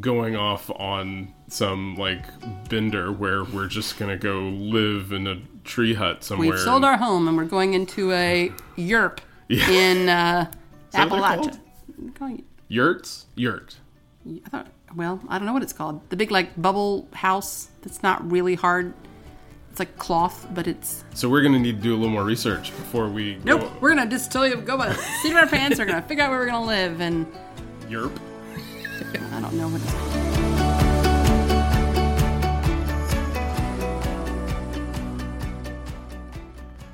going off on some like bender where we're just gonna go live in a tree hut somewhere. We've sold our home and we're going into a yurt Yeah. in uh, that what they're Appalachia. Calling yurts. Yurt. I thought, well, I don't know what it's called. The big like bubble house that's not really hard. It's like cloth, but it's So we're gonna need to do a little more research before we nope. go We're gonna just tell you go by the seat of our pants. We're gonna figure out where we're gonna live, and Yerp. I don't know what it's called.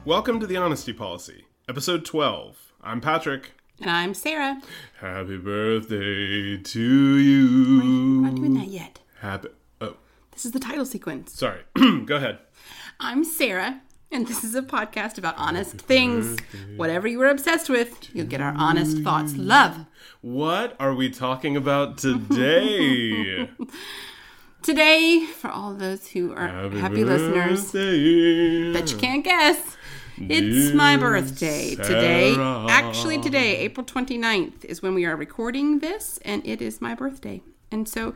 Welcome to the Honesty Policy, episode twelve. I'm Patrick. And I'm Sara. Happy birthday to you. I'm not doing that yet. Happy. Oh, This is the title sequence. sorry. go ahead. I'm Sara, and this is a podcast about honest things. Whatever you were obsessed with, you'll get our honest thoughts. Love. What are we talking about today? Today, for all those who are happy, listeners, birthday. that you can't guess, it's my birthday today. Actually, today, April 29th, is when we are recording this, and it is my birthday. And so,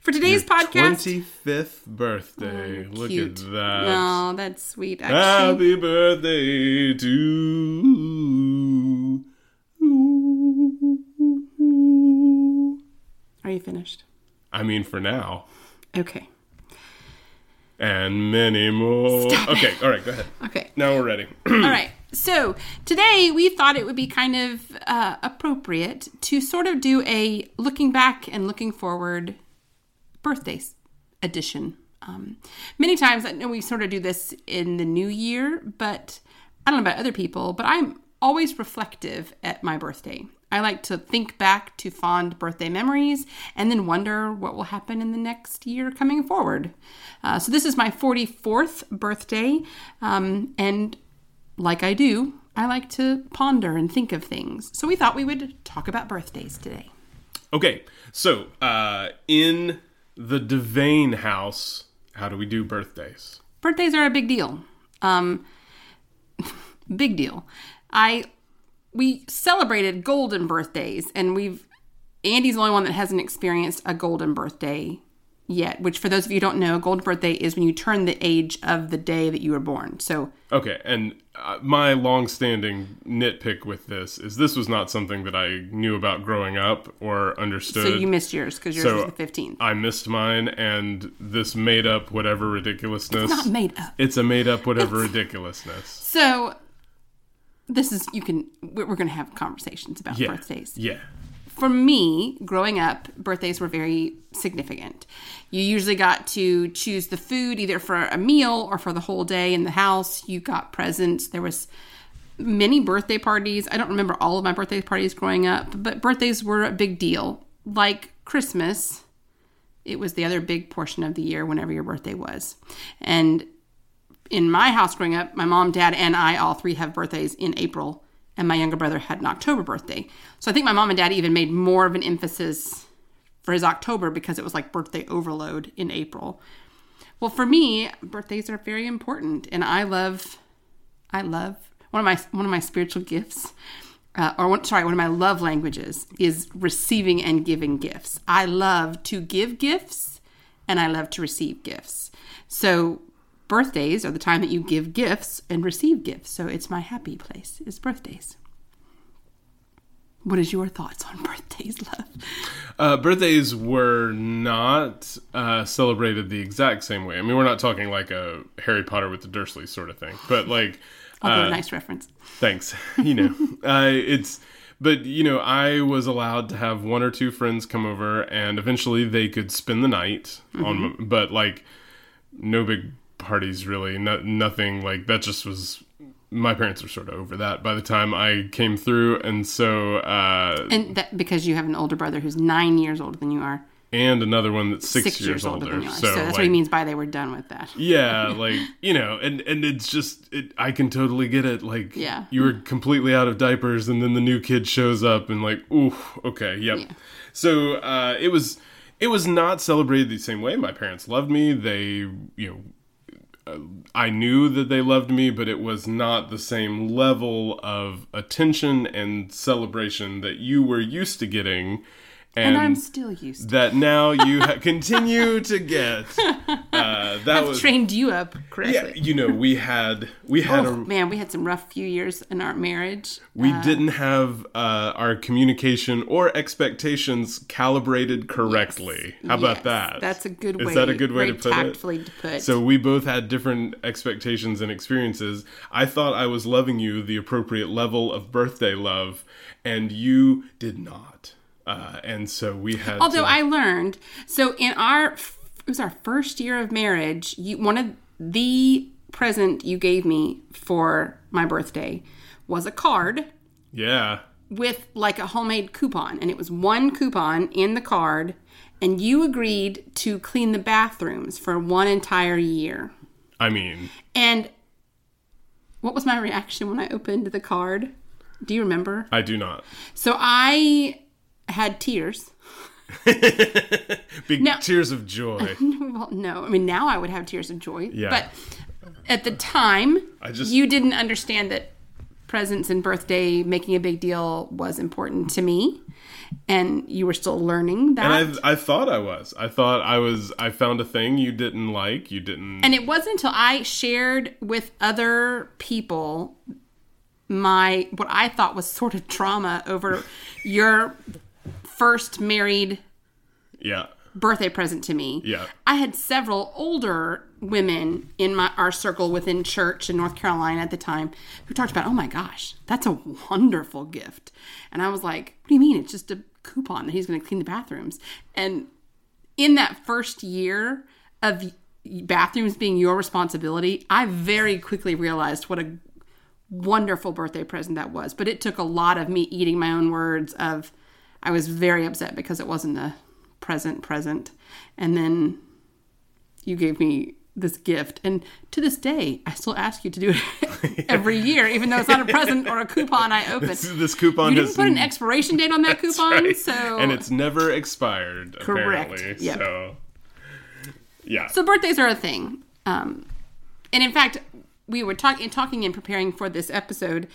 for today's podcast, 25th birthday. Oh, Look cute. at that. Oh, that's sweet. Actually, Happy birthday to you. are you finished? I mean, for now. Okay. And many more. Okay, all right, go ahead. Okay. Now we're ready. All right. So today we thought it would be kind of uh, appropriate to sort of do a looking back and looking forward birthdays edition. Um, many times I know we sort of do this in the new year, but I don't know about other people, but I'm always reflective at my birthday. I like to think back to fond birthday memories and then wonder what will happen in the next year coming forward. Uh, so, this is my 44th birthday, um, and like I do, I like to ponder and think of things. So, we thought we would talk about birthdays today. okay, so uh, in the Devane house, how do we do birthdays? birthdays are a big deal. Um, big deal. I we celebrated golden birthdays, and we've Andy's the only one that hasn't experienced a golden birthday yet. Which, for those of you who don't know, a golden birthday is when you turn the age of the day that you were born. So Okay, and uh, my long-standing nitpick with this is this was not something that I knew about growing up or understood. so you missed yours because yours So, was the fifteenth. I missed mine, and this made up whatever ridiculousness. Not made up. It's a made up whatever ridiculousness. So this is you can we're going to have conversations about Yeah. birthdays. Yeah. For me, growing up, birthdays were very significant. You usually got to choose the food either for a meal or for the whole day in the house. You got presents. There was many birthday parties. I don't remember all of my birthday parties growing up, but birthdays were a big deal. Like Christmas, it was the other big portion of the year whenever your birthday was. And in my house growing up, my mom, dad, and I all three have birthdays in April, and my younger brother had an October birthday. So I think my mom and dad even made more of an emphasis for his October because it was like birthday overload in April. Well, for me, birthdays are very important, and I love, I love one of my one of my spiritual gifts, uh, or one, sorry, one of my love languages is receiving and giving gifts. I love to give gifts, and I love to receive gifts. So birthdays are the time that you give gifts and receive gifts. So it's my happy place is birthdays. What is your thoughts on birthdays, love? Uh, birthdays were not uh, celebrated the exact same way. I mean, we're not talking like a Harry Potter with the Dursleys sort of thing, but like, Although uh, nice reference. thanks. You know, uh, it's. But you know, I was allowed to have one or two friends come over, and eventually they could spend the night on. But like, no big parties really. No, nothing like that. Just was. My parents were sort of over that by the time I came through, and so uh, And that because you have an older brother who's nine years older than you are, and another one that's six, years, older. than you are. So, So, that's like, what he means by they were done with that. Yeah, like you know, and and it's just it, I can totally get it. Like, Yeah. you were completely out of diapers, and then the new kid shows up, and like, ooh, okay, yep. Yeah. So uh, it was it was not celebrated the same way. My parents loved me. They you know. I knew that they loved me, but it was not the same level of attention and celebration that you were used to getting. And I'm still used to that now you ha- continue to get. Uh, that I've was trained you up correctly. yeah. You know, we had we had Oh, a man, we had some rough few years in our marriage. we didn't have uh, our communication or expectations calibrated correctly. How about Yes, that? That's a good Is way. that a good way to put it? tactfully to put. So we both had different expectations and experiences. I thought I was loving you the appropriate level of birthday love, and you did not. Uh, and so we had. Although to, I learned, so in our it was our first year of marriage. You one of the present you gave me for my birthday was a card yeah, with like a homemade coupon, and it was one coupon in the card, and you agreed to clean the bathrooms for one entire year. I mean, And what was my reaction when I opened the card? Do you remember? I do not. So I had tears. Big Now- tears of joy. Well, no. I mean, now I would have tears of joy. Yeah. But at the time, I just- you didn't understand that presents and birthday making a big deal was important to me. And you were still learning that. And I, I thought I was. I thought I was. I found a thing you didn't like. You didn't. And it wasn't until I shared with other people my what I thought was sort of trauma over your first married yeah. birthday present to me. Yeah. I had several older women in my our circle within church in North Carolina at the time who talked about, "Oh my gosh, that's a wonderful gift." And I was like, "What do you mean? It's just a coupon that he's going to clean the bathrooms." And in that first year of bathrooms being your responsibility, I very quickly realized what a wonderful birthday present that was. But it took a lot of me eating my own words of I was very upset because it wasn't a present present. And then you gave me this gift and to this day I still ask you to do it every year even though it's not a present or a coupon I open. This, this coupon You didn't put an expiration date on that coupon, right. so and it's never expired. Correct. Apparently. Yep. So. Yeah. So birthdays are a thing. Um, and in fact, we were talking talking and preparing for this episode.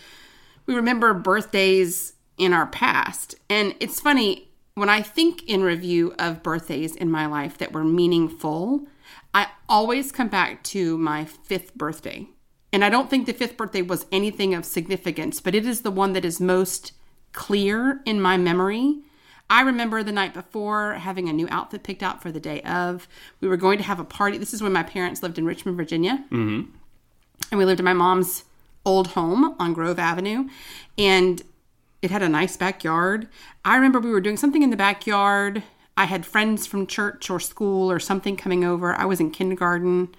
We remember birthdays in our past, and it's funny when I think in review of birthdays in my life that were meaningful. I always come back to my fifth birthday, and I don't think the fifth birthday was anything of significance, but it is the one that is most clear in my memory. I remember the night before having a new outfit picked out for the day of. We were going to have a party. This is when my parents lived in Richmond, Virginia. Mm-hmm. And we lived in my mom's old home on Grove Avenue. And it had a nice backyard. I remember we were doing something in the backyard. I had friends from church or school or something coming over. I was in kindergarten.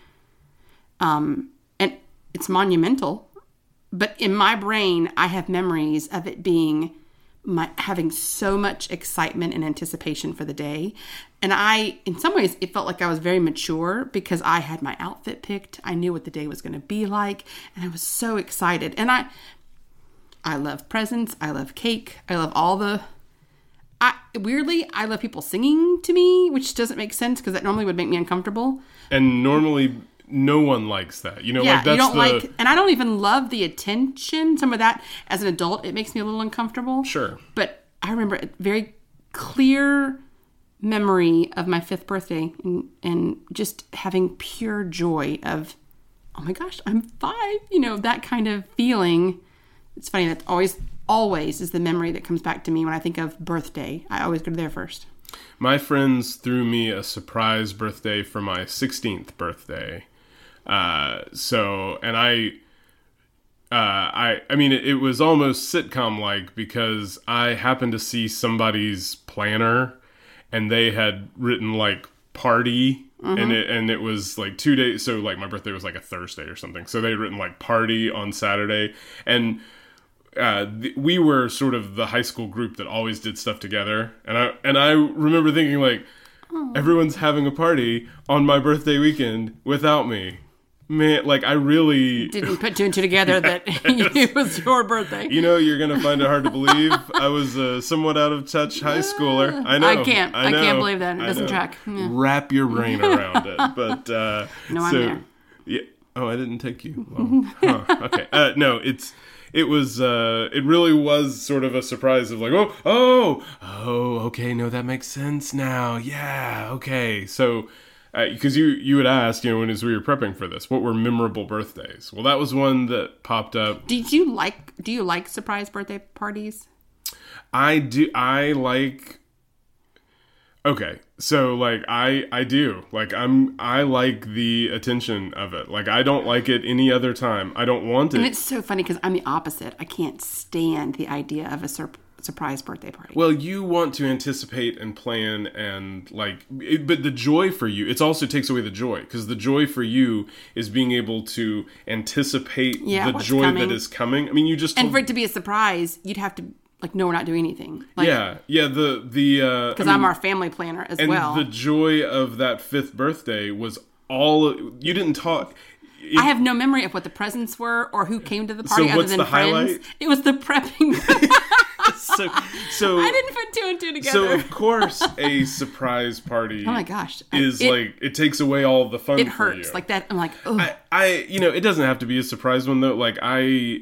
Um, and it's monumental. But in my brain, I have memories of it being my having so much excitement and anticipation for the day. And I in some ways it felt like I was very mature because I had my outfit picked. I knew what the day was going to be like and I was so excited. And I I love presents, I love cake, I love all the I weirdly I love people singing to me, which doesn't make sense because that normally would make me uncomfortable. And normally, no one likes that. You know, Yeah, like that's you don't the like, and I don't even love the attention. Some of that, as an adult, it makes me a little uncomfortable. Sure. But I remember a very clear memory of my fifth birthday and, and just having pure joy of, oh my gosh, I'm five. You know, that kind of feeling. It's funny that always, always is the memory that comes back to me when I think of birthday. I always go there first. My friends threw me a surprise birthday for my 16th birthday. Uh, so, and I, uh, I, I mean, it, it was almost sitcom like because I happened to see somebody's planner, and they had written like party, and it and it was like two days. So, like my birthday was like a Thursday or something. So they had written like party on Saturday, and uh, th- we were sort of the high school group that always did stuff together, and I and I remember thinking like, everyone's having a party on my birthday weekend without me. Man, like I really, Didn't put two and two together that it was your birthday. you know, you're gonna find it hard to believe. I was a somewhat out of touch high schooler. I know. I can't. I can't believe that. It I doesn't know. track. Yeah. Wrap your brain around it. But uh, No, I'm so, there. Yeah. Oh, I didn't take you. Well, huh, okay. Uh, no, it's it was uh it really was sort of a surprise of like oh oh oh okay no that makes sense now yeah okay so because you you had asked you know when as we were prepping for this what were memorable birthdays well that was one that popped up Did you like? Do you like surprise birthday parties? I do. I like. Okay, so like I I do like I'm I like the attention of it. Like I don't like it any other time. I don't want it. And it's so funny because I'm the opposite. I can't stand the idea of a sur- surprise birthday party. Well, you want to anticipate and plan and like, it, but the joy for you, it also takes away the joy because the joy for you is being able to anticipate Yeah, the joy coming. that is coming. I mean, you just and for it to be a surprise, you'd have to like, no, we're not doing anything. Like, yeah, yeah. The the uh, because I mean, I'm our family planner as and well. the joy of that fifth birthday was all you didn't talk. it- I have no memory of what the presents were or who came to the party other what's than the friends. highlight? It was the prepping. so so I didn't put two and two together. so of course a surprise party. oh my gosh, Is it, like it takes away all the fun. it hurts like that. I'm like, oh, I, I you know it doesn't have to be a surprise one though like i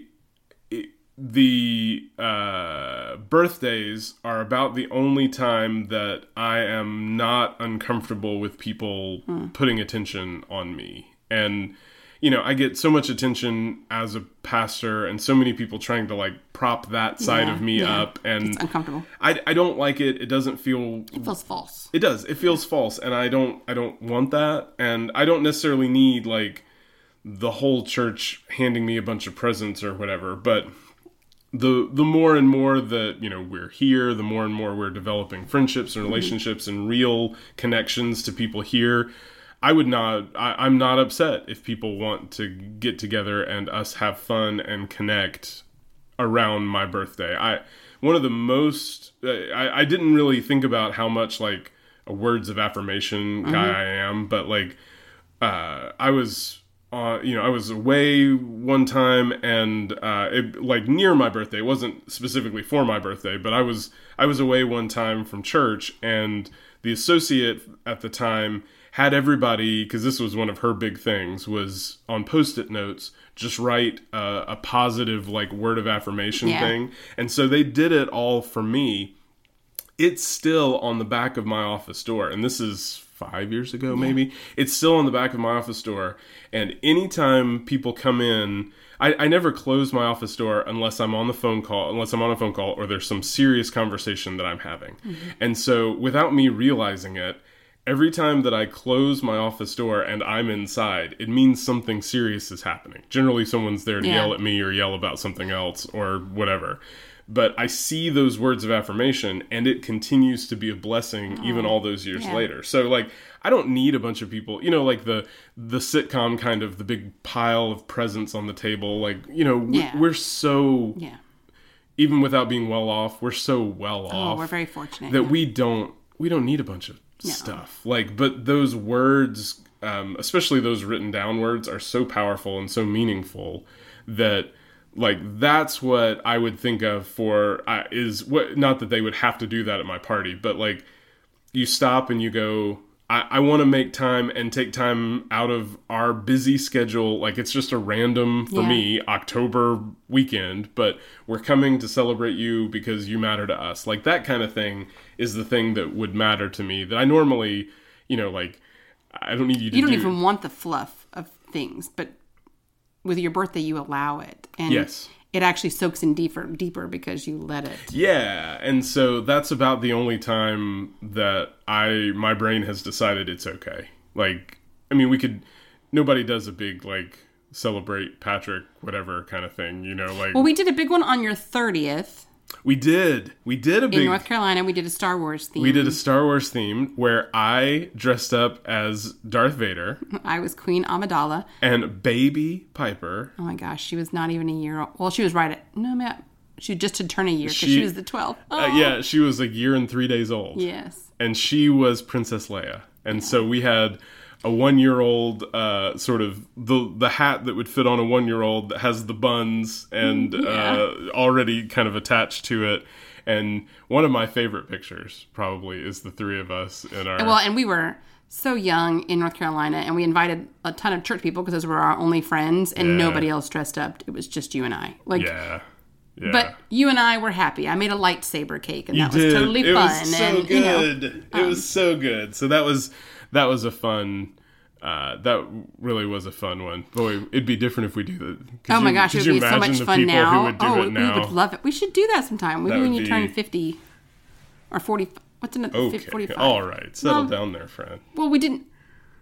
the uh birthdays are about the only time that i am not uncomfortable with people putting attention on me and you know i get so much attention as a pastor and so many people trying to like prop that side Yeah, of me yeah. up and it's uncomfortable. I, I don't like it it doesn't feel It feels false. it does. It feels false, and I don't. I don't want that, and I don't necessarily need like the whole church handing me a bunch of presents or whatever. But the the more and more that you know we're here, the more and more we're developing friendships and relationships and real connections to people here. I would not. I, I'm not upset if people want to get together and us have fun and connect around my birthday. I one of the most I, I didn't really think about how much like a words of affirmation guy I am, but like uh, I was uh, you know I was away one time and uh, it, like near my birthday. It wasn't specifically for my birthday, but I was I was away one time from church and the associate at the time had everybody because this was one of her big things was on post-it notes just write a, a positive like word of affirmation Yeah. thing and so they did it all for me it's still on the back of my office door and this is five years ago maybe it's still on the back of my office door and anytime people come in I, I never close my office door unless i'm on the phone call unless i'm on a phone call or there's some serious conversation that i'm having mm-hmm. and so without me realizing it every time that I close my office door and I'm inside, it means something serious is happening. Generally, someone's there to Yeah. yell at me or yell about something else or whatever. But I see those words of affirmation and it continues to be a blessing even all those years yeah. later. So like I don't need a bunch of people, you know, like the the sitcom kind of the big pile of presents on the table. Like, you know, we- Yeah. we're so Yeah. even without being well off, we're so well Oh, off we're very fortunate. that yeah. we don't we don't need a bunch of stuff like but those words um, especially those written down words are so powerful and so meaningful that like that's what i would think of for uh, is what not that they would have to do that at my party but like you stop and you go i, I want to make time and take time out of our busy schedule. Like it's just a random for Yeah. me october weekend but we're coming to celebrate you because you matter to us. Like that kind of thing is the thing that would matter to me that i normally you know like i don't need you to you don't do. even want the fluff of things, but with your birthday, you allow it, and Yes. it actually soaks in deeper, deeper because you let it. Yeah, and so that's about the only time that I my brain has decided it's okay. Like, I mean, we could. Nobody does a big like celebrate Patrick whatever kind of thing, you know. Like Well, we did a big one on your thirtieth we did, we did a big in. North Carolina. We did a Star Wars theme. we did a Star Wars theme where I dressed up as Darth Vader I was Queen Amidala. and Baby Piper. Oh my gosh, she was not even a year old. Well, she was right at no, ma- she just had turned a year because she, She- was the twelfth. Oh, Uh, yeah, she was a year and three days old. Yes. and she was Princess Leia. And so we had a one year old uh, sort of the the hat that would fit on a one year old that has the buns and uh, already kind of attached to it. And one of my favorite pictures probably is the three of us in our Well, and we were so young in North Carolina, and we invited a ton of church people because those were our only friends, and Yeah. nobody else dressed up. It was just you and I. Like, Yeah. Yeah. but you and I were happy. I made a lightsaber cake, and You that was did. totally it fun. Was so and good. you know, um, it was so good. So that was that was a fun. Uh, that really was a fun one. Boy, it'd be different if we do that. Could oh my you- gosh, it would be so imagine much the fun people now. Who would do oh, it now? we would love it. We should do that sometime. Maybe when you turn fifty or forty. What's another okay. forty-five? All right. Settle Well- down there, friend. Well, we didn't.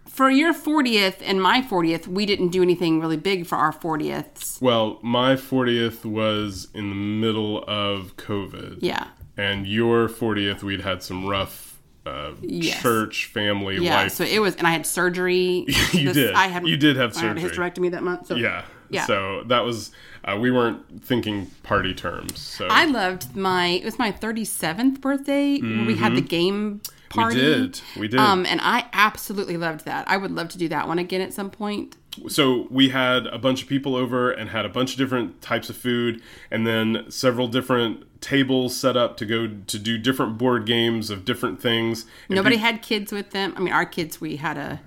For your 40th and my 40th, we didn't do anything really big for our 40ths. Well, my 40th was in the middle of COVID. Yeah. And your 40th, we'd had some rough uh, Yes. church, family, Yeah. life. So it was, and I had surgery. You did. I had, You did have I had a surgery. hysterectomy that month. So yeah. Yeah. So that was, uh, we weren't thinking party terms. So I loved my, it was my 37th birthday where we had the game party. Mm-hmm. we did. We did. Um, and I absolutely loved that. I would love to do that one again at some point. So we had a bunch of people over and had a bunch of different types of food and then several different tables set up to go to do different board games of different things And Nobody peop- had kids with them. I mean, our kids, we had a,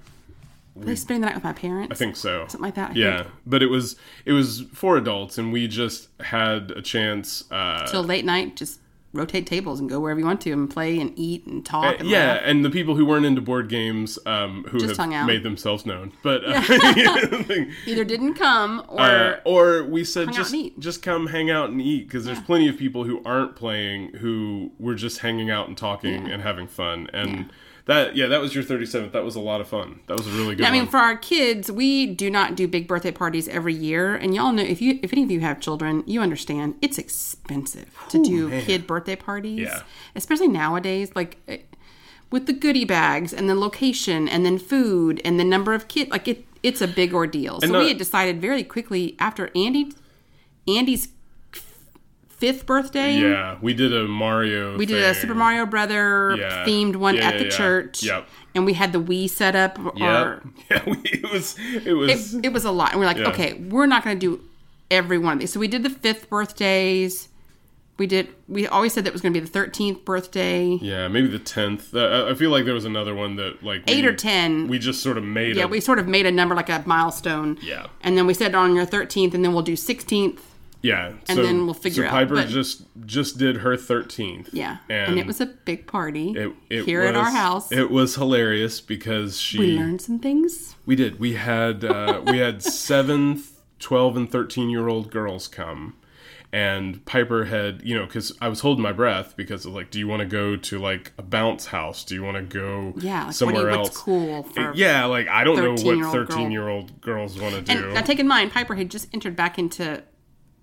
were they spending the night with my parents? i think so Something like that. I yeah think. but it was it was for adults and we just had a chance uh Till late night, just rotate tables and go wherever you want to and play and eat and talk. And yeah, laugh. and the people who weren't into board games, um, who Just hung have out. made themselves known, but uh, Either didn't come or Uh, or we said just just come hang out and eat because there's plenty of people who aren't playing who were just hanging out and talking and having fun and that yeah that was your 37th that was a lot of fun that was a really good I mean, one for our kids, we do not do big birthday parties every year, and y'all know if you if any of you have children, you understand it's expensive to do kid birthday parties. Yeah. especially nowadays, like eh, with the goodie bags and the location and then food and the number of kids. Like it, it's a big ordeal. So uh, we had decided very quickly after Andy, Andy's fifth birthday. yeah we did a Mario We did a Super Mario Brother Yeah. themed one Yeah, at the yeah, yeah. church. Yep. And we had the Wii set up. Or, yeah yeah we, it was it was it, it was a lot. And we're like, okay, we're not going to do every one of these. So we did the fifth birthdays. We did. We always said that was going to be the thirteenth birthday. yeah maybe the 10th uh, I- I feel like there was another one that like Eight we- or ten. we just sort of made yeah, a, we sort of made a number like a milestone. Yeah. And then we said on your thirteenth, and then we'll do sixteenth. Yeah and so, then we'll figure so out, Piper just just did her 13th Yeah. and, And, it was a big party it, it here at our house. It was hilarious because she we learned some things. We did. We had uh, we had seven, 12, and thirteen year old girls come, and Piper had you know because I was holding my breath because of like, do you want to go to like a bounce house? Do you want to go Yeah, like, somewhere you, else? what's cool for yeah, like I don't know what 13-year-old girl. thirteen year old girls want to do. And now, take in mind, Piper had just entered back into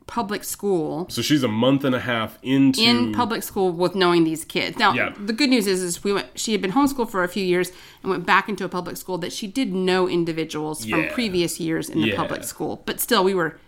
public school. so she's a month and a half into in public school with knowing these kids. Now, Yeah. the good news is, is we went. She had been homeschooled for a few years and went back into a public school that she did know individuals from previous years in the Yeah. public school. But still, we were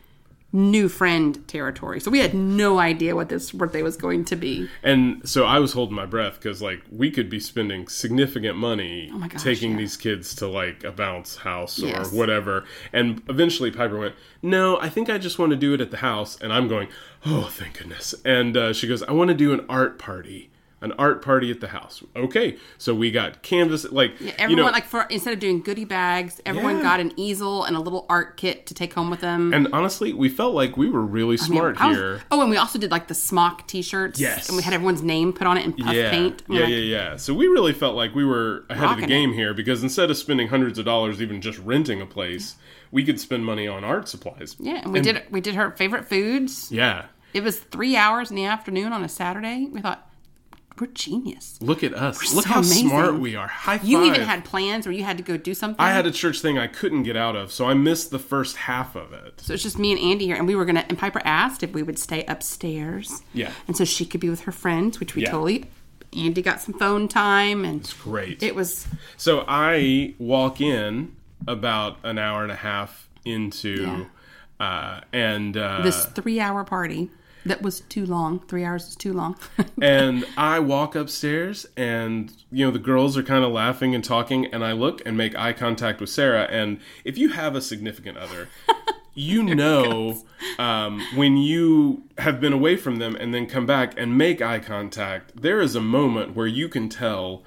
new friend territory, so we had no idea what this birthday was going to be. And so I was holding my breath because like we could be spending significant money Oh gosh, taking yeah. these kids to like a bounce house Yes. or whatever. And eventually Piper went, "No, I think I just want to do it at the house." And I'm going, "Oh, thank goodness!" And uh, she goes, "I want to do an art party." An art party at the house. Okay, so we got canvas, like Everyone you know, like for instead of doing goodie bags, everyone Yeah. got an easel and a little art kit to take home with them. and honestly, we felt like we were really smart I was- here. oh, and we also did like the smock T-shirts. Yes. and we had everyone's name put on it in puff yeah, paint. I mean, yeah, like, yeah, yeah. So we really felt like we were ahead of the game it. here because instead of spending hundreds of dollars even just renting a place, we could spend money on art supplies. yeah. And we did we did her favorite foods. Yeah. It was three hours in the afternoon on a Saturday. We thought, we're genius. Look at us. Look so how amazing. smart we are. High five. You even had plans where you had to go do something. I had a church thing I couldn't get out of, so I missed the first half of it. so it's just me and Andy here, and we were gonna. And Piper asked if we would stay upstairs. Yeah. And so she could be with her friends, which we Yeah. totally. Andy got some phone time, and it's Great. it was So I walk in about an hour and a half into, uh, and uh, this three-hour party that was too long. Three hours is too long. and I walk upstairs, and you know the girls are kind of laughing and talking, and I look and make eye contact with Sara. And if you have a significant other, you know um, when you have been away from them and then come back and make eye contact, there is a moment where you can tell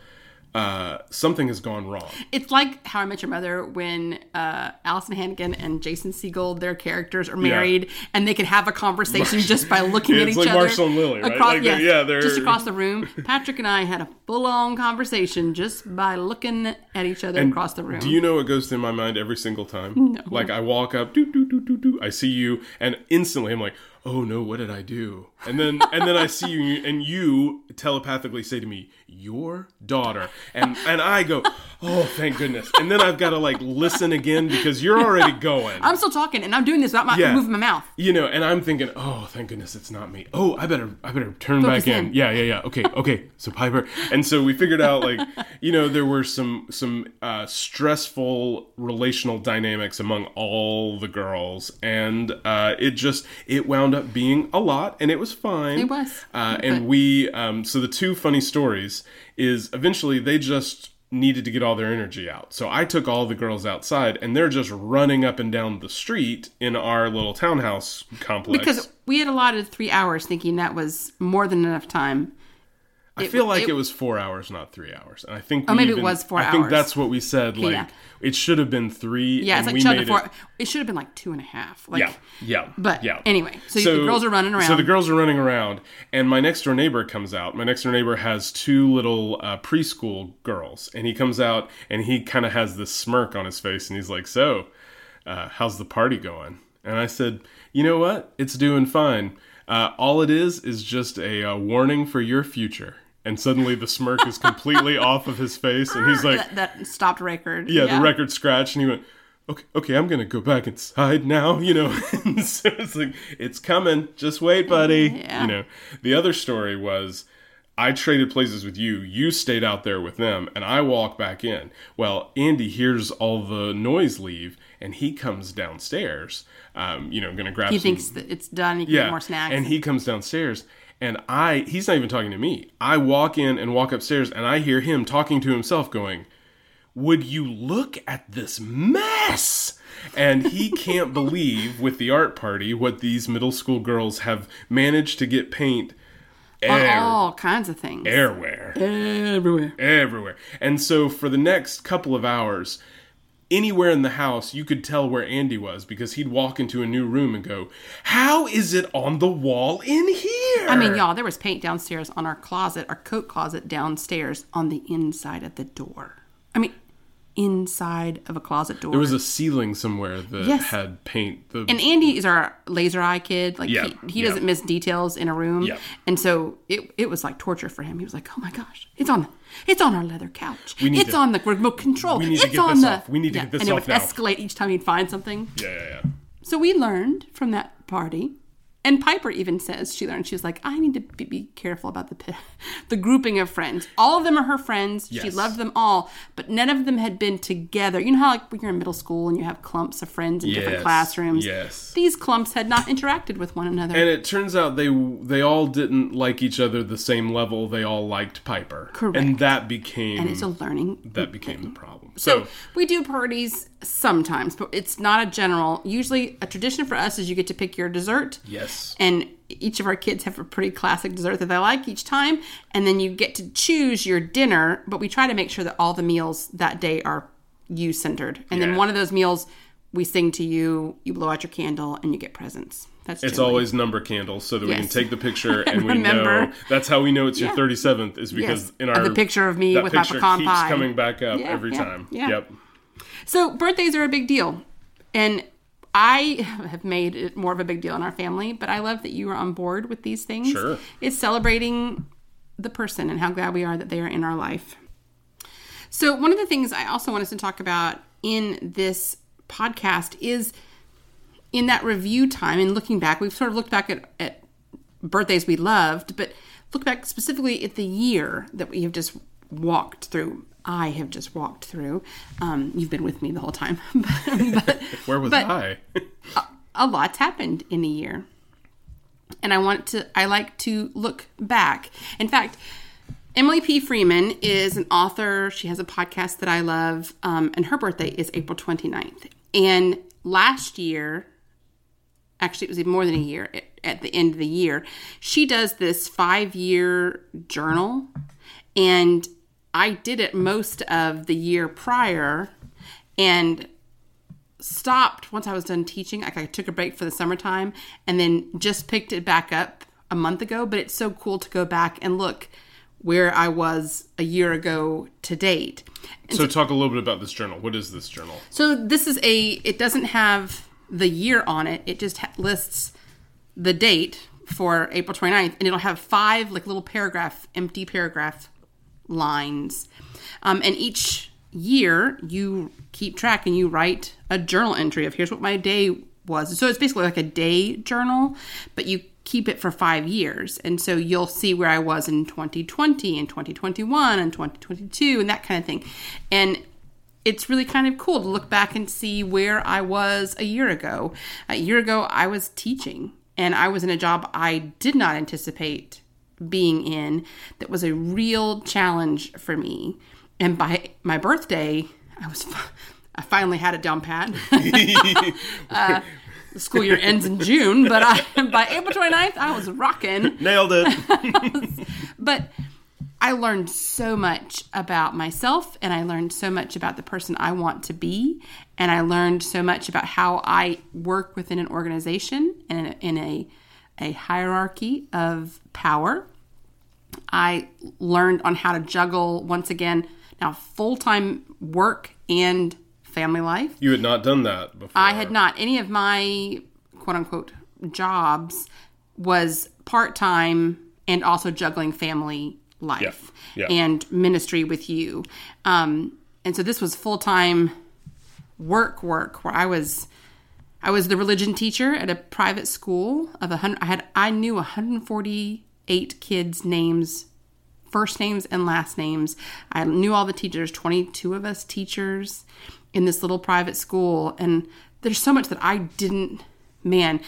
uh, something has gone wrong. It's like How I Met Your Mother when uh, Alyson Hannigan and Jason Segel, their characters are married, and they can have a conversation just by looking Yeah, at each like other. Marshall and Lily, right? Across, Like they're- yes, yeah, they're- just across the room. Patrick and I had a full-on conversation just by looking at each other across the room. Do you know what goes through my mind every single time? No. Like I walk up, doo, doo, doo, doo, doo, I see you, and instantly I'm like, oh no, what did I do? And then and then I see you, and you telepathically say to me, your daughter, and and I go, oh thank goodness. And then I've got to like listen again because you're already going. I'm still talking, and I'm doing this without my Yeah. moving my mouth. you know, and I'm thinking, oh, thank goodness it's not me. Oh, I better, I better turn Focus back in. in. Yeah, yeah, yeah. Okay, okay. So Piper, and so we figured out, like, you know, there were some some uh, stressful relational dynamics among all the girls, and uh, it just it wound up being a lot, and it was fine. It was. uh, and we, um, so the two funny stories is eventually they just needed to get all their energy out. So I took all the girls outside and they're just running up and down the street in our little townhouse complex. Because we had allotted three hours, thinking that was more than enough time. I feel like it- it, was four hours, not three hours. And I think Oh, maybe it was four I think that's what we said. Like yeah. it should have been three. Yeah, it's like we shut made before. it- It, should have been like two and a half. Like, Yeah, yeah. But yeah. anyway, so, the girls are running around. So the girls are running around, and my next door neighbor comes out. My next door neighbor has two little uh, preschool girls, and he comes out and he kind of has this smirk on his face, and he's like, "So, uh, how's the party going?" And I said, "You know what? It's doing fine. Uh, all it is is just a uh, warning for your future." And suddenly the smirk is completely off of his face, and he's like, that, that stopped record. yeah, the record scratched, and he went, "Okay, okay, I'm gonna go back inside now." You know, and so it's like it's coming. Just wait, buddy. Yeah. You know, the other story was. I traded places with you. You stayed out there with them, and I walk back in. Well, Andy hears all the noise leave, and he comes downstairs. Um, you know, going to grab. He some, thinks that it's done. He can yeah, get more snacks. and he comes downstairs, and I he's not even talking to me. I walk in and walk upstairs, and I hear him talking to himself, going, "Would you look at this mess?" And he can't believe with the art party what these middle school girls have managed to get paint on air, all kinds of things. everywhere Everywhere. everywhere. And so for the next couple of hours, anywhere in the house, you could tell where Andy was because he'd walk into a new room and go, "How is it on the wall in here?" I mean, y'all, there was paint downstairs on our closet, our coat closet downstairs on the inside of the door. I mean, inside of a closet door. there was a ceiling somewhere that Yes. had paint. The and Andy is our laser eye kid. Like Yeah, he, he yeah. doesn't miss details in a room. Yeah. And so it it was like torture for him. He was like, "Oh my gosh, it's on the it's on our leather couch. need It's to- on the remote control. we need to it's get on this the off. We need to Yeah, get this and it would now. escalate each time he'd find something. yeah, yeah, yeah. So we learned from that party. And Piper even says she learned. She was like, "I need to be, be careful about the the grouping of friends. All of them are her friends. She loved them all, but none of them had been together. You know how like when you're in middle school and you have clumps of friends in different classrooms. yes. These clumps had not interacted with one another. And it turns out they they all didn't like each other the same level. They all liked Piper, Correct. and that became and it's a learning. that became the problem. So So we do parties sometimes, but it's not a general. Usually, a tradition for us is you get to pick your dessert. yes, and each of our kids have a pretty classic dessert that they like each time and then you get to choose your dinner but we try to make sure that all the meals that day are you centered and then one of those meals we sing to you you blow out your candle and you get presents that's It's generally- always number candles so that we can take the picture and we Remember. know that's how we know it's your Yeah. 37th is because Yes. in our the picture of me with my pecan keeps pie. coming back up Yeah, every yeah, time. yeah. Yep. so birthdays are a big deal and I have made it more of a big deal in our family, but I love that you are on board with these things. Sure. It's celebrating the person and how glad we are that they are in our life. So, one of the things I also want us to talk about in this podcast is in that review time and looking back, we've sort of looked back at, at birthdays we loved, but look back specifically at the year that we have just walked through. I have just walked through. Um, you've been with me the whole time. but, Where was but- I? a lot's happened in a year. And I want to, I like to look back. In fact, Emily P. Freeman is an author. She has a podcast that I love, um, and her birthday is April 29th. And last year, actually, it was even more than a year at, at the end of the year, she does this five year journal. And I did it most of the year prior and stopped once I was done teaching. Like I took a break for the summertime and then just picked it back up a month ago. But it's so cool to go back and look where I was a year ago to date. So, talk a little bit about this journal. What is this journal? So this is a. It doesn't have the year on it. It just lists the date for April 29th, and it'll have five like little paragraph, empty paragraph lines, um, and each year you keep track and you write a journal entry of here's what my day was. So it's basically like a day journal, but you keep it for five years. And so you'll see where I was in 2020 and 2021 and 2022 and that kind of thing. And it's really kind of cool to look back and see where I was a year ago. A year ago, I was teaching and I was in a job I did not anticipate being in that was a real challenge for me. And by my birthday, I was I finally had it down pat. uh, the school year ends in June, but I, by April 29th, I was rocking. Nailed it. but I learned so much about myself and I learned so much about the person I want to be. And I learned so much about how I work within an organization and in a, a hierarchy of power. I learned on how to juggle, once again, now full time work and family life. You had not done that before. I had not. Any of my quote unquote jobs was part time and also juggling family life Yeah. Yeah. and ministry with you. Um, and so this was full time work work where I was I was the religion teacher at a private school of a hundred I had I knew 148 kids names first names and last names. I knew all the teachers, 22 of us teachers in this little private school. And there's so much that I didn't, man,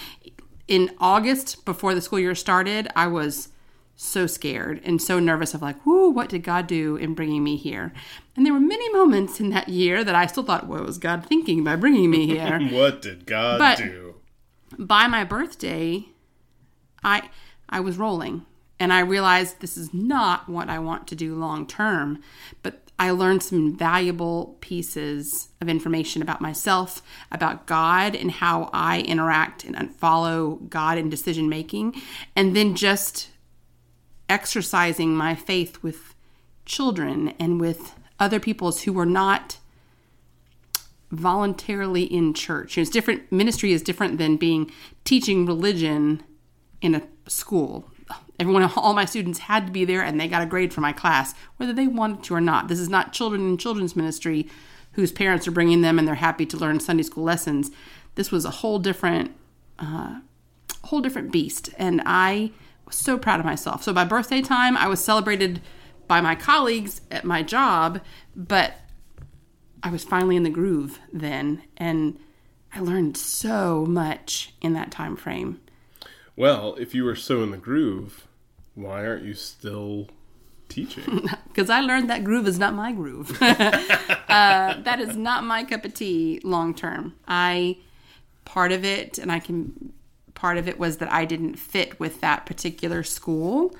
in August before the school year started, I was so scared and so nervous of like, whoo, what did God do in bringing me here? And there were many moments in that year that I still thought, what was God thinking by bringing me here? What did God But- do? by my birthday, I I was rolling and I realized this is not what I want to do long term, but I learned some valuable pieces of information about myself, about God and how I interact and follow God in decision making, and then just exercising my faith with children and with other peoples who were not voluntarily in church. It's different. Ministry is different than being teaching religion in a school. Everyone, all my students had to be there, and they got a grade for my class, whether they wanted to or not. This is not children in children's ministry, whose parents are bringing them, and they're happy to learn Sunday school lessons. This was a whole different, uh, whole different beast, and I so proud of myself. So by birthday time, I was celebrated by my colleagues at my job, but I was finally in the groove then, and I learned so much in that time frame. Well, if you were so in the groove, why aren't you still teaching? Because I learned that groove is not my groove. uh, that is not my cup of tea long term. I part of it, and I can part of it was that I didn't fit with that particular school,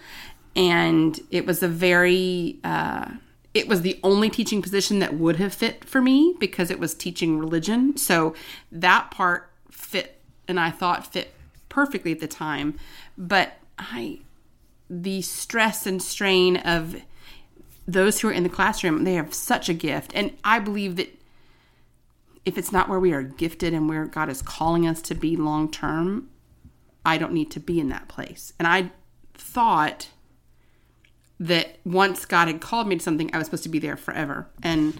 and it was a very. Uh, it was the only teaching position that would have fit for me because it was teaching religion. So that part fit, and I thought fit perfectly at the time. But I, the stress and strain of those who are in the classroom, they have such a gift. And I believe that if it's not where we are gifted and where God is calling us to be long term, I don't need to be in that place. And I thought that once God had called me to something, I was supposed to be there forever. And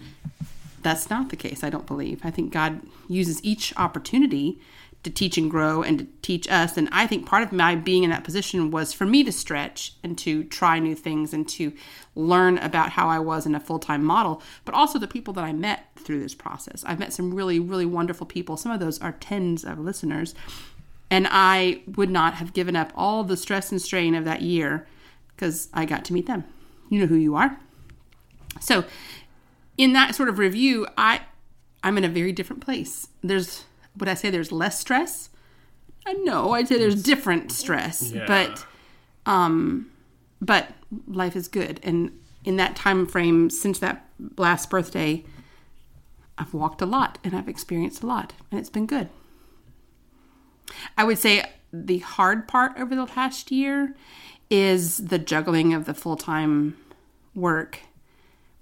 that's not the case, I don't believe. I think God uses each opportunity to teach and grow and to teach us. And I think part of my being in that position was for me to stretch and to try new things and to learn about how I was in a full time model, but also the people that I met through this process. I've met some really, really wonderful people. Some of those are tens of listeners. And I would not have given up all the stress and strain of that year because I got to meet them. You know who you are. So, in that sort of review, I I'm in a very different place. There's would I say there's less stress? I know I'd say there's different stress, Yeah. but um, but life is good, and in that time frame since that last birthday, I've walked a lot and I've experienced a lot, and it's been good. I would say the hard part over the past year is the juggling of the full time work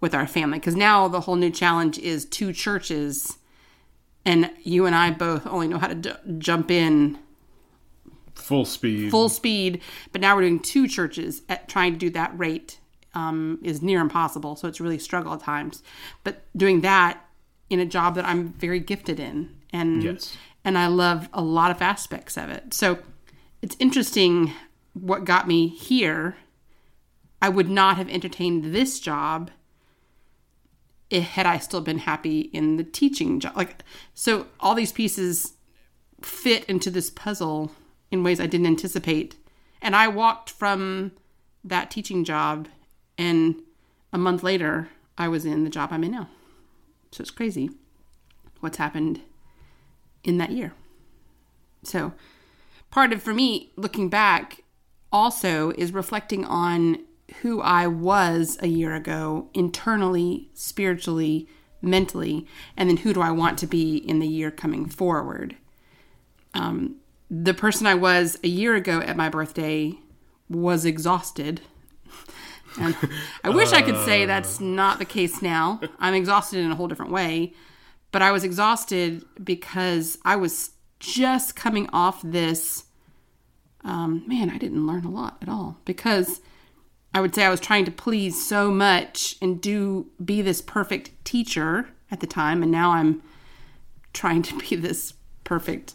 with our family because now the whole new challenge is two churches and you and I both only know how to d- jump in full speed. full speed, but now we're doing two churches at trying to do that rate um, is near impossible. So it's really a struggle at times. But doing that in a job that I'm very gifted in, and Yes. And I love a lot of aspects of it. So it's interesting what got me here. I would not have entertained this job had I still been happy in the teaching job. Like so, all these pieces fit into this puzzle in ways I didn't anticipate. And I walked from that teaching job, and a month later, I was in the job I'm in now. So it's crazy what's happened in that year. So, part of for me looking back also is reflecting on who I was a year ago internally, spiritually, mentally, and then who do I want to be in the year coming forward. Um, the person I was a year ago at my birthday was exhausted. And I wish I could say that's not the case now. I'm exhausted in a whole different way. But I was exhausted because I was just coming off this. Um, man, I didn't learn a lot at all because I would say I was trying to please so much and do be this perfect teacher at the time, and now I'm trying to be this perfect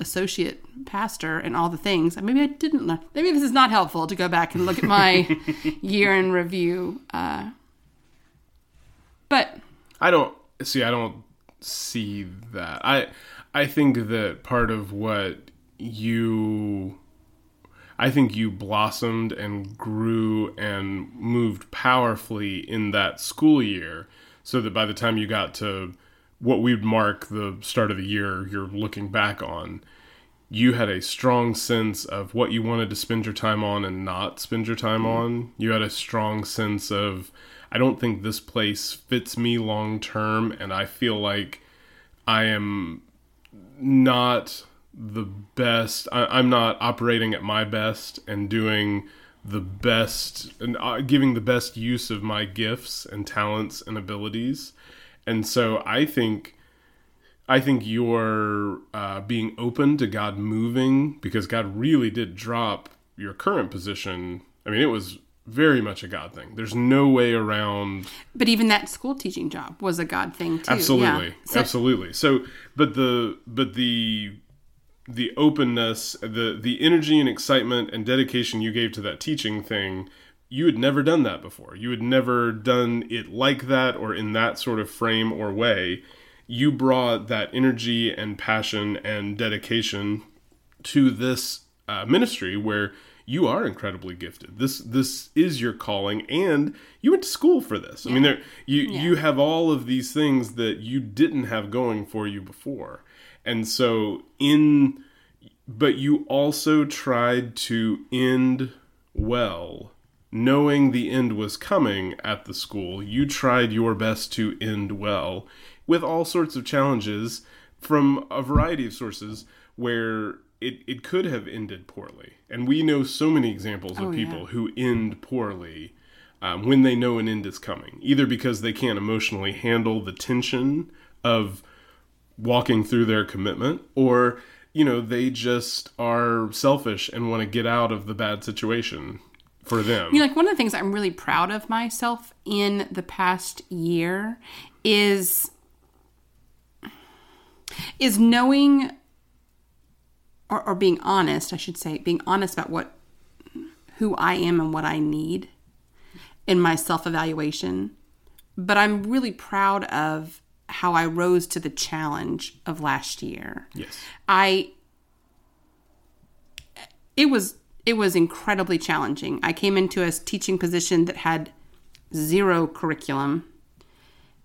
associate pastor and all the things. Maybe I didn't learn. Maybe this is not helpful to go back and look at my year in review. Uh, but I don't see. I don't see that. I I think that part of what you, I think you blossomed and grew and moved powerfully in that school year, so that by the time you got to what we'd mark the start of the year, you're looking back on. You had a strong sense of what you wanted to spend your time on and not spend your time mm. on. You had a strong sense of I don't think this place fits me long term, and I feel like I am not the best. I, I'm not operating at my best and doing the best and uh, giving the best use of my gifts and talents and abilities. And so I think I think you're uh, being open to God moving because God really did drop your current position. I mean, it was very much a God thing. There's no way around. but even that school teaching job was a God thing too. Absolutely, Yeah. So- absolutely. So, but the but the the openness, the the energy and excitement and dedication you gave to that teaching thing, you had never done that before. You had never done it like that or in that sort of frame or way. You brought that energy and passion and dedication to this uh, ministry where you are incredibly gifted. This this is your calling, and you went to school for this. I mean, there you you have all of these things that you didn't have going for you before, and so in, but you also tried to end well, knowing the end was coming at the school. You tried your best to end well, with all sorts of challenges from a variety of sources where it, it could have ended poorly. And we know so many examples of Oh, yeah. people who end poorly um, when they know an end is coming, either because they can't emotionally handle the tension of walking through their commitment, or, you know, they just are selfish and want to get out of the bad situation for them. You know, like one of the things I'm really proud of myself in the past year is is knowing or, or being honest, I should say, being honest about what who I am and what I need in my self evaluation. But I'm really proud of how I rose to the challenge of last year. yes. I it was it was incredibly challenging. I came into a teaching position that had zero curriculum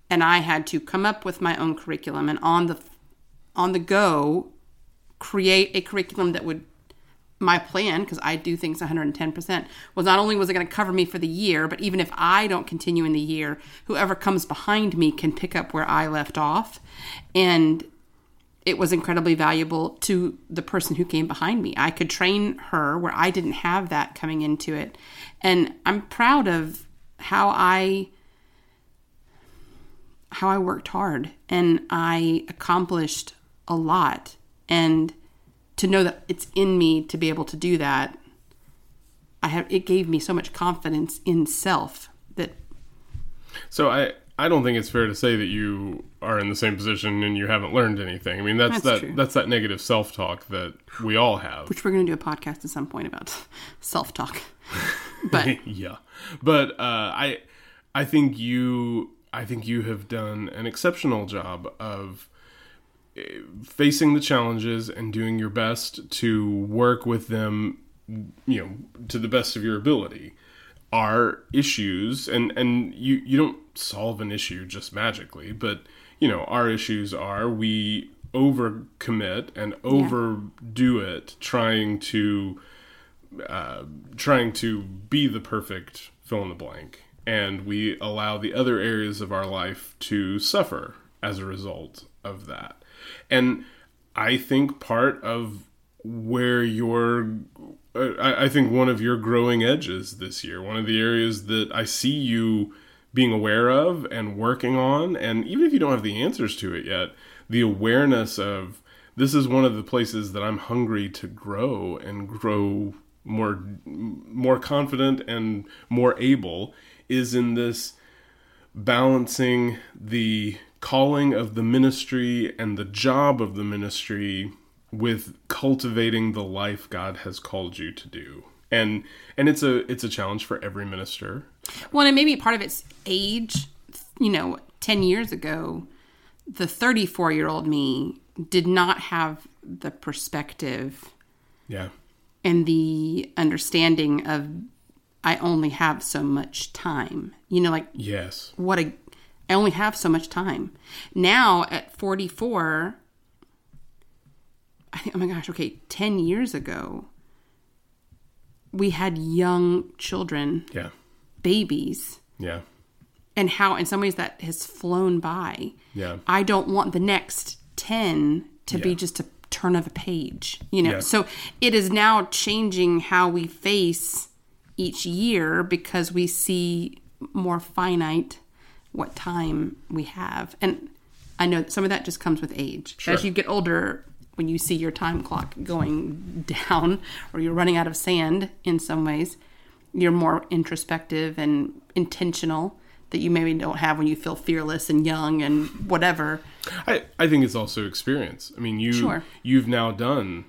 and I had to come up with my own curriculum and on the on the go create a curriculum that would my plan, because I do things 110%, was not only was it going to cover me for the year, but even if I don't continue in the year, whoever comes behind me can pick up where I left off. And it was incredibly valuable to the person who came behind me. I could train her where I didn't have that coming into it. And I'm proud of how I how I worked hard and I accomplished a lot and to know that it's in me to be able to do that I have it gave me so much confidence in self that So I I don't think it's fair to say that you are in the same position and you haven't learned anything. I mean, that's, That's that true. that's that negative self-talk that we all have. which we're going to do a podcast at some point about self-talk. But yeah. But uh, I I think you I think you have done an exceptional job of facing the challenges and doing your best to work with them you know to the best of your ability are issues. And and you you don't solve an issue just magically but you know our issues are we overcommit and overdo it trying to uh, trying to be the perfect fill in the blank. And we allow the other areas of our life to suffer as a result of that and i think part of where your uh, I, I think one of your growing edges this year one of the areas that i see you being aware of and working on and even if you don't have the answers to it yet the awareness of this is one of the places that i'm hungry to grow and grow more more confident and more able is in this balancing the calling of the ministry and the job of the ministry with cultivating the life God has called you to do. And and it's a it's a challenge for every minister. Well, and maybe part of it's age. You know, 10 years ago, the 34 year old me did not have the perspective Yeah. and the understanding of I only have so much time. You know, like Yes. what a I only have so much time. Now at 44, I think, oh my gosh, okay, 10 years ago, we had young children, Yeah. babies, Yeah. and how in some ways that has flown by. Yeah. I don't want the next 10 to be just a turn of a page, you know. Yeah. So it is now changing how we face each year because we see more finite what time we have. And I know some of that just comes with age. Sure. As you get older, when you see your time clock going down or you're running out of sand in some ways, you're more introspective and intentional that you maybe don't have when you feel fearless and young and whatever. I, I think it's also experience. I mean, you Sure. you've now done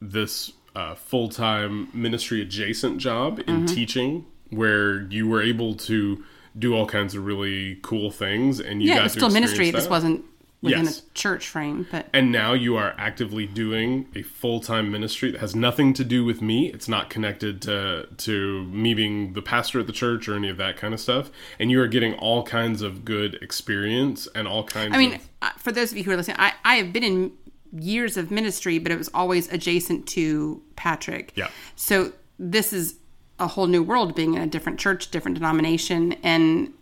this uh, full time ministry adjacent job in Mm-hmm. teaching, where you were able to do all kinds of really cool things, and you Yeah, got it was to still ministry. This wasn't within Yes. a church frame, but And now you are actively doing a full time ministry that has nothing to do with me. It's not connected to to me being the pastor at the church or any of that kind of stuff. And you are getting all kinds of good experience and all kinds. I mean, of, for those of you who are listening, I, I have been in years of ministry, but it was always adjacent to Patrick. Yeah. So this is a whole new world being in a different church, different denomination, and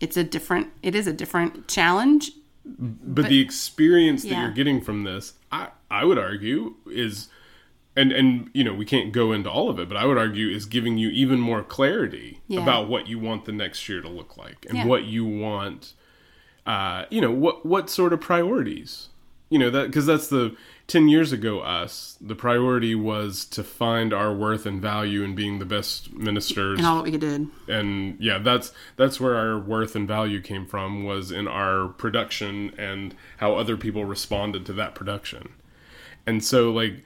it's a different, it is a different challenge. but, the experience that Yeah. you're getting from this, I I would argue is. And, and you know we can't go into all of it, but I would argue is giving you even more clarity Yeah. about what you want the next year to look like and Yeah. what you want uh, you know what what sort of priorities you know that because that's the 10 years ago us the priority was to find our worth and value in being the best ministers And all that we did. and yeah that's that's where our worth and value came from was in our production and how other people responded to that production and so like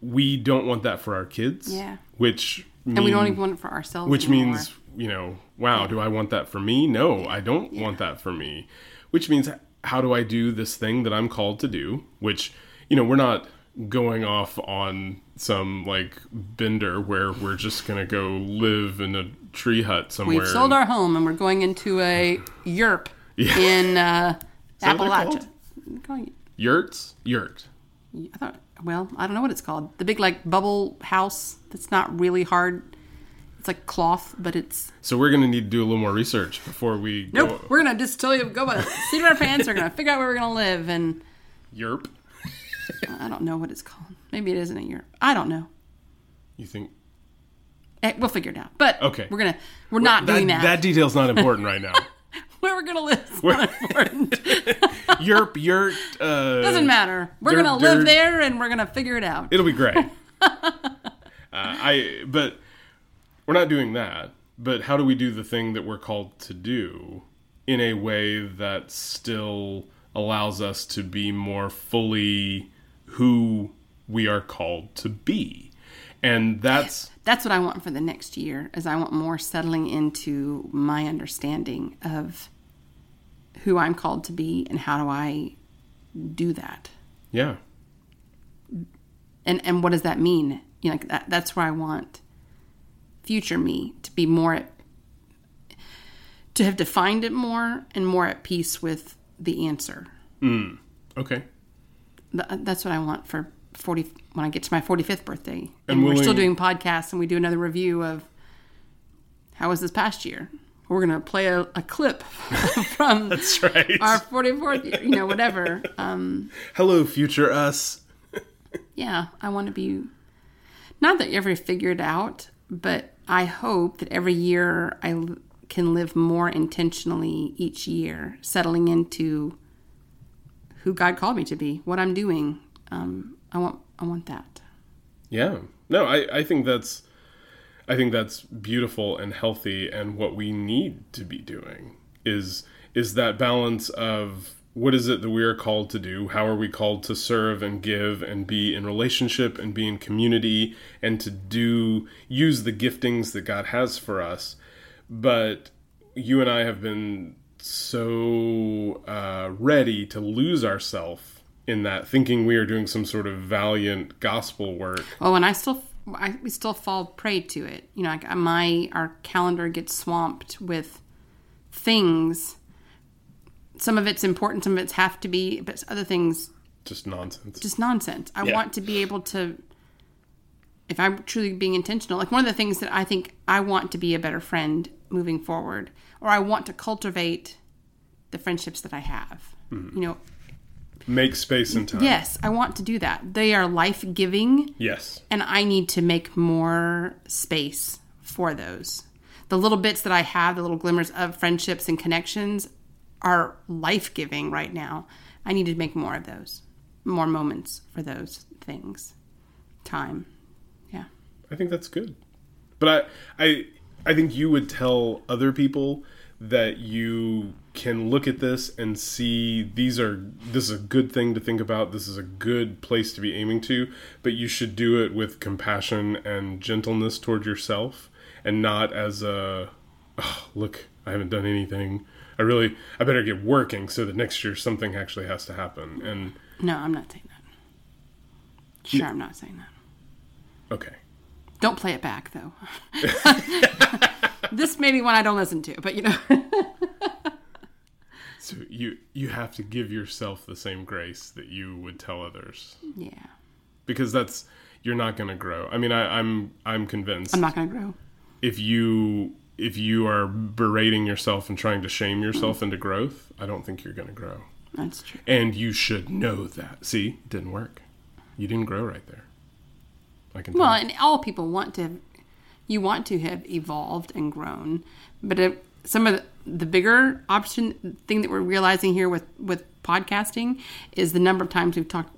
we don't want that for our kids Yeah. which And we don't even want it for ourselves. which anymore. means you know wow do i want that for me no i don't want that for me which means how do i do this thing that i'm called to do which you know we're not going off on some like bender where we're just gonna go live in a tree hut somewhere we've sold our home and we're going into a yurt in uh, that what they're Appalachia. called? We're calling it- yurts yurt I thought well, I don't know what it's called. The big like bubble house that's not really hard. It's like cloth, but it's So we're gonna need to do a little more research before we nope. go We're gonna just tell you go by the seat of our pants. We're gonna figure out where we're gonna live, and Yerp. I don't know what it's called. Maybe it isn't a Europe. I don't know. You think Eh, We'll figure it out. But Okay. we're gonna we're not doing that. That detail's not important right now. Where we're gonna live is not important. Yerp, yurt. Uh, Doesn't matter. We're gonna live there, and we're gonna figure it out. It'll be great. uh, I but we're not doing that. But how do we do the thing that we're called to do in a way that still allows us to be more fully who we are called to be? And that's That's what I want for the next year. Is I want more settling into my understanding of who I'm called to be and how do I do that, yeah. and and what does that mean? You know, like that, that's where I want future me to be more at, to have defined it more and more at peace with the answer. Okay. Th- that's what I want for 40 when I get to my 45th birthday. And, And we're still doing podcasts and we do another review of how was this past year. We're going to play a, a clip from That's right. our 44th year, you know, whatever. Um, Hello, future us. yeah, I want to be not that you ever figured out, but I hope that every year I can live more intentionally each year, settling into who God called me to be, what I'm doing. Um, I want I want that. Yeah. No, I, I think that's I think that's beautiful and healthy and what we need to be doing is is that balance of what is it that we are called to do? How are we called to serve and give and be in relationship and be in community and to do use the giftings that God has for us? But you and I have been so uh, ready to lose ourselves in that, thinking we are doing some sort of valiant gospel work. Oh, and I still I we still fall prey to it. You know, like my our calendar gets swamped with things. Some of it's important, some of it's have to be, but other things Just nonsense. just nonsense. I Yeah. want to be able to if I'm truly being intentional. Like one of the things that I think I want to be a better friend moving forward or I want to cultivate the friendships that I have. Mm-hmm. You know, Make space and time. yes, I want to do that. They are life-giving Yes. and I need to make more space for those. The little bits that I have, the little glimmers of friendships and connections, are life giving right now. I need to make more of those, more moments for those things. Time. Yeah. I think that's good. But I I I think you would tell other people that you can look at this and see these are this is a good thing to think about. This is a good place to be aiming to, but you should do it with compassion and gentleness toward yourself and not as a oh, look, I haven't done anything. I really I better get working so that next year something actually has to happen. And No, I'm not saying that. Sure, I'm not saying that. okay. Don't play it back, though. this may be one I don't listen to, but you know. So you you have to give yourself the same grace that you would tell others. yeah. because that's you're not going to grow. I mean, I, I'm I'm convinced I'm not going to grow. if you if you are berating yourself and trying to shame yourself into growth, I don't think you're going to grow. That's true. And you should know that. See, it didn't work. You didn't grow right there. I can. Well, and all people want to, have, you want to have evolved and grown, but it, some of the, the bigger option thing that we're realizing here with with podcasting is the number of times we've talked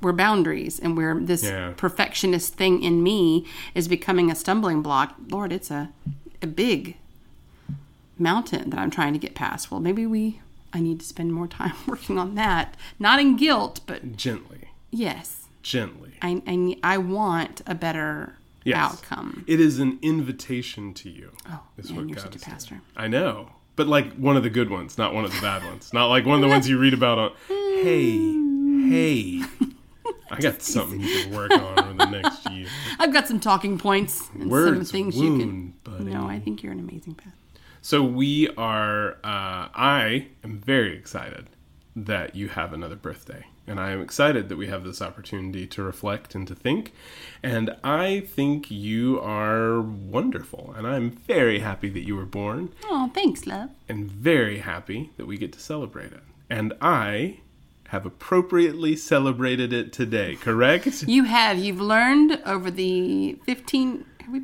where boundaries and where this Yeah. perfectionist thing in me is becoming a stumbling block. Lord, it's a a big mountain that I'm trying to get past. Well, maybe we I need to spend more time working on that, not in guilt, but gently, yes. gently. I, I, I want a better Yes. outcome. It is an invitation to you. Oh, is man, what you're God such a is saying. pastor. I know, but like one of the good ones, not one of the bad ones. Not like one of the ones you read about on. Hey, hey. I got something you can work on over the next year. I've got some talking points and some Words things you can. buddy. No, I think you're an amazing pastor. So we are. Uh, I am very excited that you have another birthday and I am excited that we have this opportunity to reflect and to think. And I think you are wonderful, and I'm very happy that you were born, Oh, thanks, love. and very happy that we get to celebrate it. And I have appropriately celebrated it today, correct? You have. You've learned over the 15, have we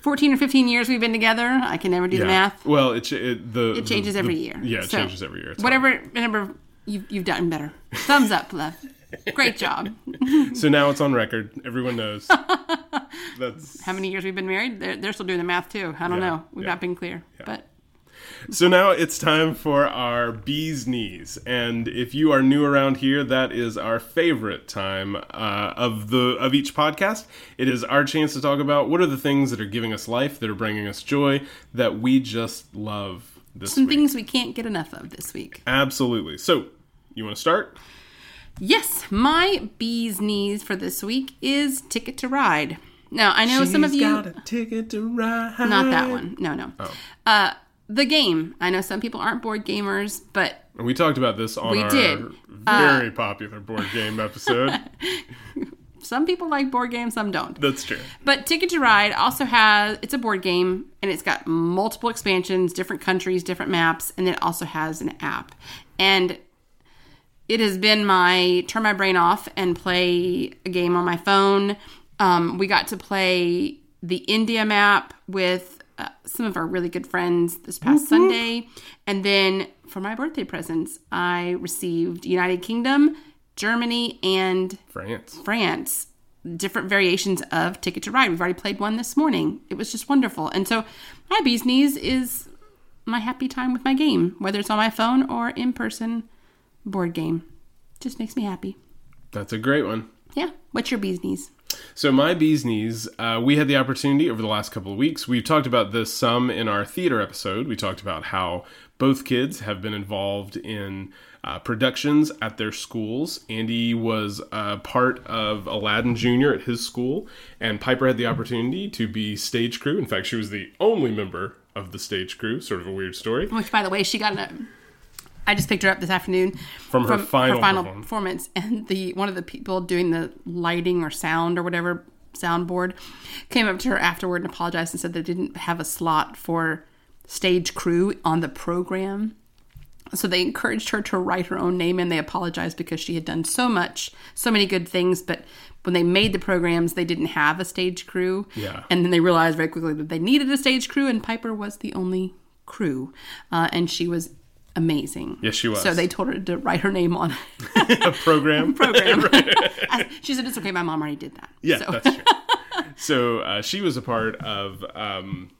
14 or 15 years we've been together. I can never do the math. Well, it, it the It changes the- every the- year. Yeah, it So, changes every year. It's Whatever number you've, you've done better. Thumbs up, love. Great job. So now it's on record. Everyone knows. That's How many years we've been married? They're, they're still doing the math too. I don't Yeah, know. We've yeah. not been clear. So now it's time for our bees knees, and if you are new around here, that is our favorite time uh, of the of each podcast. It is our chance to talk about what are the things that are giving us life, that are bringing us joy, that we just love this some week. things we can't get enough of this week. Absolutely. So you want to start? Yes, my bee's knees for this week is Ticket to Ride. Now, I know some of you. got a ticket to ride. Not that one. No, no. Oh. Uh, the game. I know some people aren't board gamers, but we talked about this on We our did. Uh, very popular board game episode. some people like board games, some don't. That's true. But Ticket to Ride also has it's a board game and it's got multiple expansions, different countries, different maps, and it also has an app. And it has been my turn my brain off and play a game on my phone. Um, we got to play the India map with uh, some of our really good friends this past Sunday, and then for my birthday presents, I received United Kingdom, Germany, and France. France, different variations of Ticket to Ride. We've already played one this morning. It was just wonderful. And so my bee's knees is my happy time with my game, whether it's on my phone or in person board game. Just makes me happy. That's a great one. Yeah. What's your bee's knees? So my bee's knees, uh, we had the opportunity over the last couple of weeks. We've talked about this some in our theater episode. We talked about how both kids have been involved in uh, productions at their schools. Andy was a part of Aladdin Junior at his school, and Piper had the opportunity to be stage crew. In fact, she was the only member of the stage crew. Sort of a weird story. Which, by the way, she got a. I just picked her up this afternoon From her final performance. performance, and the one of the people doing the lighting or sound or whatever soundboard came up to her afterward and apologized and said they didn't have a slot for stage crew on the program. So they encouraged her to write her own name and they apologized because she had done so much, so many good things, but when they made the programs, they didn't have a stage crew. Yeah. And then they realized very quickly that they needed a stage crew, and Piper was the only crew. Uh, and she was amazing. Yes, she was. So they told her to write her name on a program. program. she said, It's okay, my mom already did that. Yeah, So- that's true. so uh, she was a part of. Um,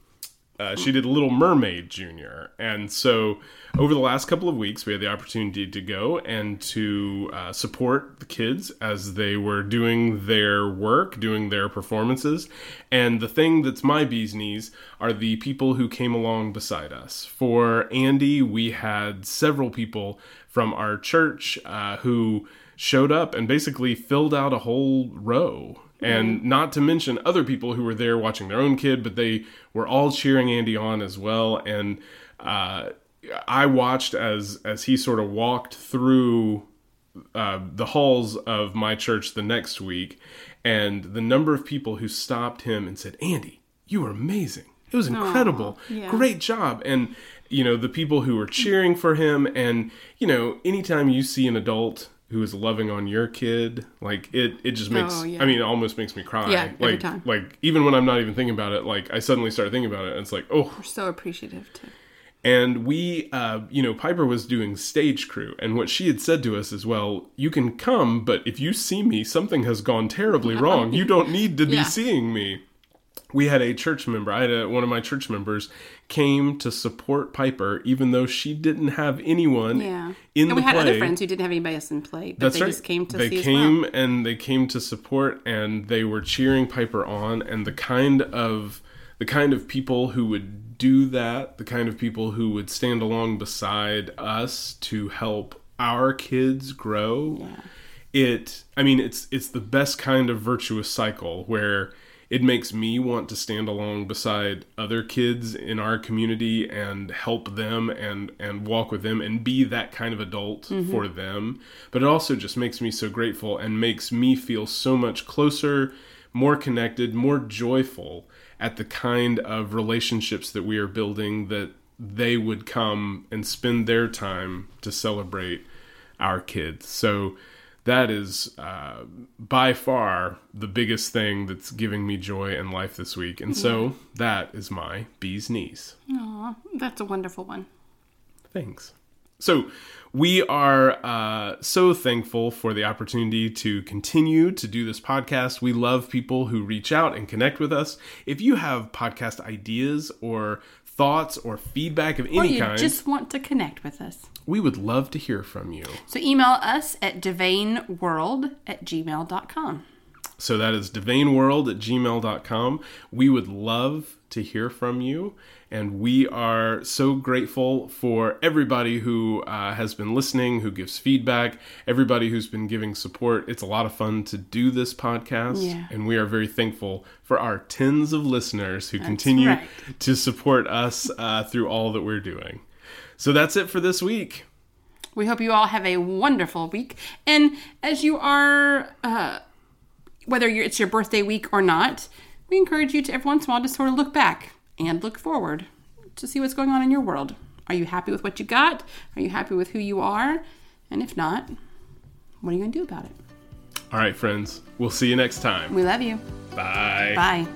uh, she did Little Mermaid Junior, and so over the last couple of weeks, we had the opportunity to go and to uh, support the kids as they were doing their work, doing their performances. And the thing that's my bee's knees are the people who came along beside us. For Andy, we had several people from our church uh, who showed up and basically filled out a whole row and not to mention other people who were there watching their own kid, but they were all cheering Andy on as well. And uh, I watched as as he sort of walked through uh, the halls of my church the next week, and the number of people who stopped him and said, "Andy, you were amazing. It was incredible. yeah. Great job." And you know the people who were cheering for him, and you know anytime you see an adult who is loving on your kid like it it just makes Oh, yeah. i mean it almost makes me cry Yeah, every like time. like even when i'm not even thinking about it like i suddenly start thinking about it and it's like oh We're so appreciative to and we uh you know piper was doing stage crew and what she had said to us is well you can come but if you see me something has gone terribly wrong you don't need to be Yeah. seeing me we had a church member i had a, one of my church members came to support piper even though she didn't have anyone Yeah. in and we had play other friends who didn't have anybody else in play, but that's they right. just came to they see came as well. and they came to support, and they were cheering Piper on. And the kind of the kind of people who would do that, the kind of people who would stand along beside us to help our kids grow. It, I mean, it's it's the best kind of virtuous cycle where it makes me want to stand along beside other kids in our community and help them and and walk with them and be that kind of adult mm-hmm. for them but it also just makes me so grateful and makes me feel so much closer more connected more joyful at the kind of relationships that we are building that they would come and spend their time to celebrate our kids so that is uh, by far the biggest thing that's giving me joy in life this week. And so that is my bee's knees. Aw, that's a wonderful one. Thanks. So we are uh, so thankful for the opportunity to continue to do this podcast. We love people who reach out and connect with us. If you have podcast ideas or thoughts or feedback of any Or you kind, just want to connect with us. we would love to hear from you. So email us at devaneworld at gmail.com. So that is devaneworld at gmail.com. We would love to hear from you. And we are so grateful for everybody who uh, has been listening, who gives feedback, everybody who's been giving support. It's a lot of fun to do this podcast. Yeah. And we are very thankful for our tens of listeners who continue right. to support us uh, through all that we're doing. So that's it for this week. We hope you all have a wonderful week. And as you are, uh, whether it's your birthday week or not, we encourage you to every once in a while to sort of look back and look forward to see what's going on in your world. Are you happy with what you got? Are you happy with who you are? And if not, what are you going to do about it? All right, friends. We'll see you next time. We love you. Bye. Bye.